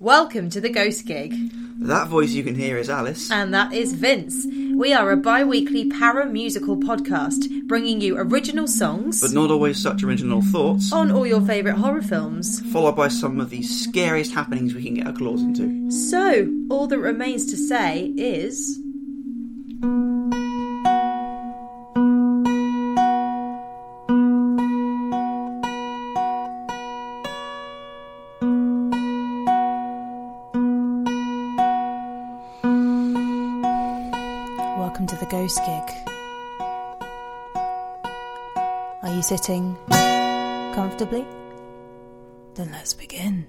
Welcome to the Ghost Gig. That voice you can hear is Alice. And that is Vince. We are a bi weekly para musical podcast bringing you original songs. But not always such original thoughts. On all your favourite horror films. Followed by some of the scariest happenings we can get our claws into. So, all that remains to say is. Welcome to the Ghost Gig. Are you sitting comfortably? Then let's begin.